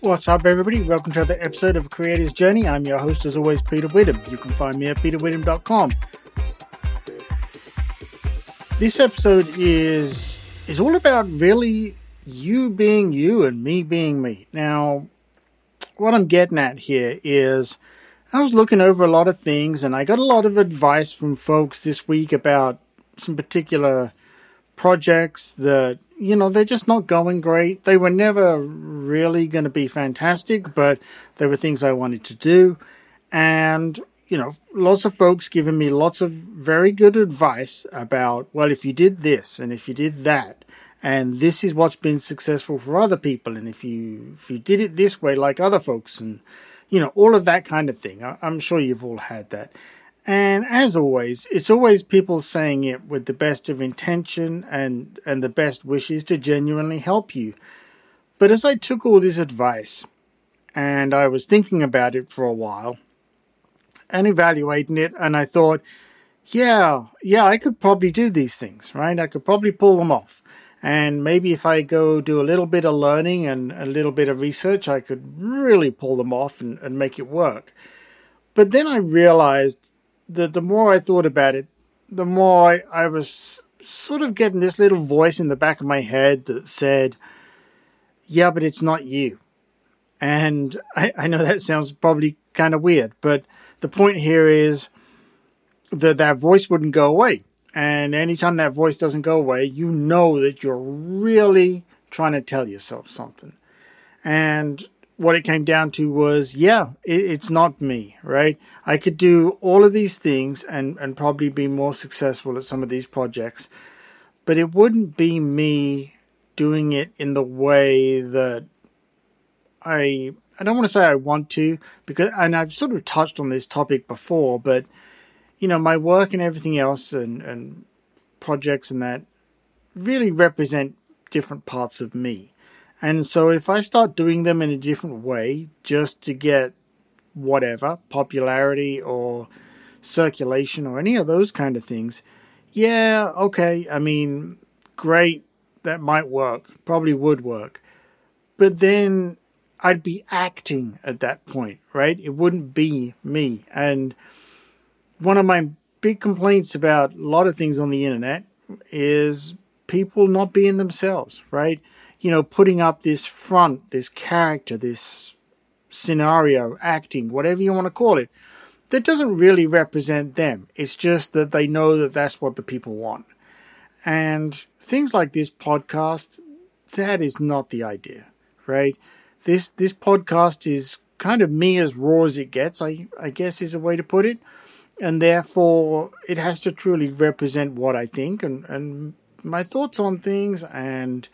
What's up, everybody? Welcome to another episode of Creator's Journey. I'm your host, as always, Peter Witham. You can find me at peterwitham.com. This episode is is all about really you being you and me being me. Now, what I'm getting at here is I was looking over a lot of things and I got a lot of advice from folks this week about some particular projects that you know they're just not going great. They were never really going to be fantastic but they were things i wanted to do. And you know lots of folks giving me lots of very good advice about well if you did this and if you did that and this is what's been successful for other people and if you if you did it this way like other folks and you know all of that kind of thing I, i'm sure you've all had that and as always, it's always people saying it with the best of intention and, and the best wishes to genuinely help you. But as I took all this advice and I was thinking about it for a while and evaluating it, and I thought, yeah, yeah, I could probably do these things, right? I could probably pull them off. And maybe if I go do a little bit of learning and a little bit of research, I could really pull them off and, and make it work. But then I realized that the more I thought about it, the more I, I was sort of getting this little voice in the back of my head that said, "Yeah, but it's not you." And I, I know that sounds probably kind of weird, but the point here is that that voice wouldn't go away. And anytime that voice doesn't go away, you know that you're really trying to tell yourself something. And what it came down to was, yeah, it, it's not me, right? I could do all of these things and, and probably be more successful at some of these projects, but it wouldn't be me doing it in the way that I I don't want to say I want to because and I've sort of touched on this topic before, but you know, my work and everything else and, and projects and that really represent different parts of me. And so if I start doing them in a different way just to get whatever, popularity or circulation or any of those kind of things, yeah, okay, I mean, great, that might work, probably would work. But then I'd be acting at that point, right? It wouldn't be me. And one of my big complaints about a lot of things on the internet is people not being themselves, right? you know, putting up this front, this character, this scenario, acting, whatever you want to call it, that doesn't really represent them. It's just that they know that that's what the people want. And things like this podcast, that is not the idea, right? This this podcast is kind of me as raw as it gets, I, I guess is a way to put it. And therefore it has to truly represent what I think and, and my thoughts on things and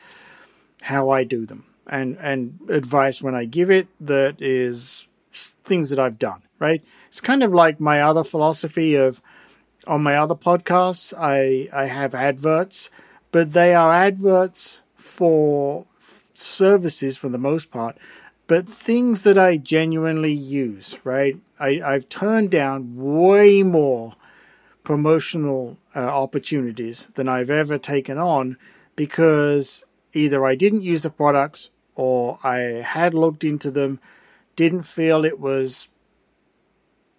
how I do them and and advice when I give it that is things that I've done, right? It's kind of like my other philosophy of on my other podcasts, I I have adverts, but they are adverts for services for the most part, but things that I genuinely use, right? I, I've turned down way more promotional uh, opportunities than I've ever taken on because either I didn't use the products or I had looked into them, didn't feel it was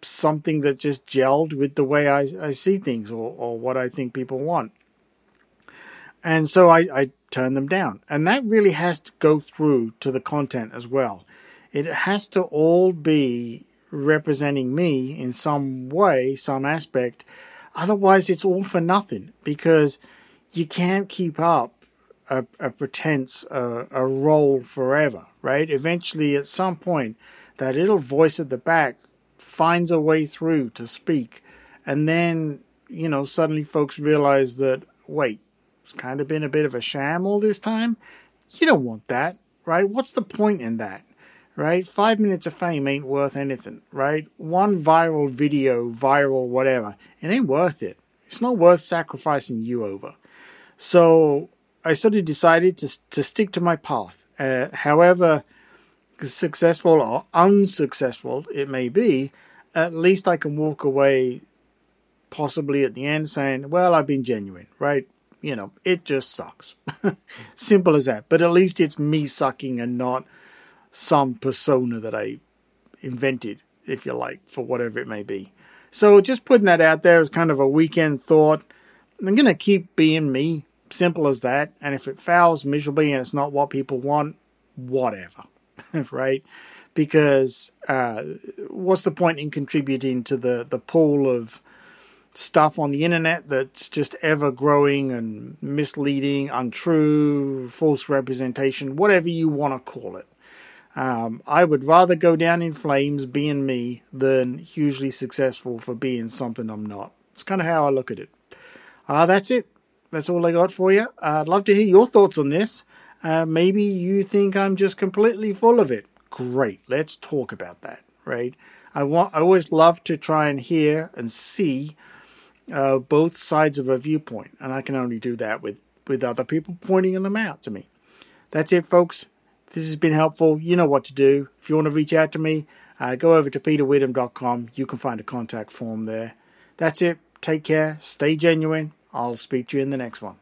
something that just gelled with the way I, I see things or, or what I think people want. And so I, I turn them down. And that really has to go through to the content as well. It has to all be representing me in some way, some aspect. Otherwise, it's all for nothing because you can't keep up a, a pretense, a, a role forever, right? Eventually, at some point, that little voice at the back finds a way through to speak. And then, you know, suddenly folks realize that, wait, it's kind of been a bit of a sham all this time. You don't want that, right? What's the point in that, right? Five minutes of fame ain't worth anything, right? One viral video, viral whatever, it ain't worth it. It's not worth sacrificing you over. So I sort of decided to to stick to my path. Uh, however successful or unsuccessful it may be, at least I can walk away possibly at the end saying, well, I've been genuine, right? You know, it just sucks. Simple as that. But at least it's me sucking and not some persona that I invented, if you like, for whatever it may be. So just putting that out there as kind of a weekend thought. I'm going to keep being me. Simple as that. And if it fails miserably and it's not what people want, whatever. right? Because uh, what's the point in contributing to the, the pool of stuff on the internet that's just ever growing and misleading, untrue, false representation, whatever you want to call it. Um, I would rather go down in flames being me than hugely successful for being something I'm not. It's kind of how I look at it. Uh, that's it. That's all I got for you. Uh, I'd love to hear your thoughts on this. Uh, maybe you think I'm just completely full of it. Great. Let's talk about that, right? I want. I always love to try and hear and see uh, both sides of a viewpoint, and I can only do that with with other people pointing them out to me. That's it, folks. This has been helpful, you know what to do. If you want to reach out to me, uh, go over to peterwitham.com. You can find a contact form there. That's it. Take care. Stay genuine. I'll speak to you in the next one.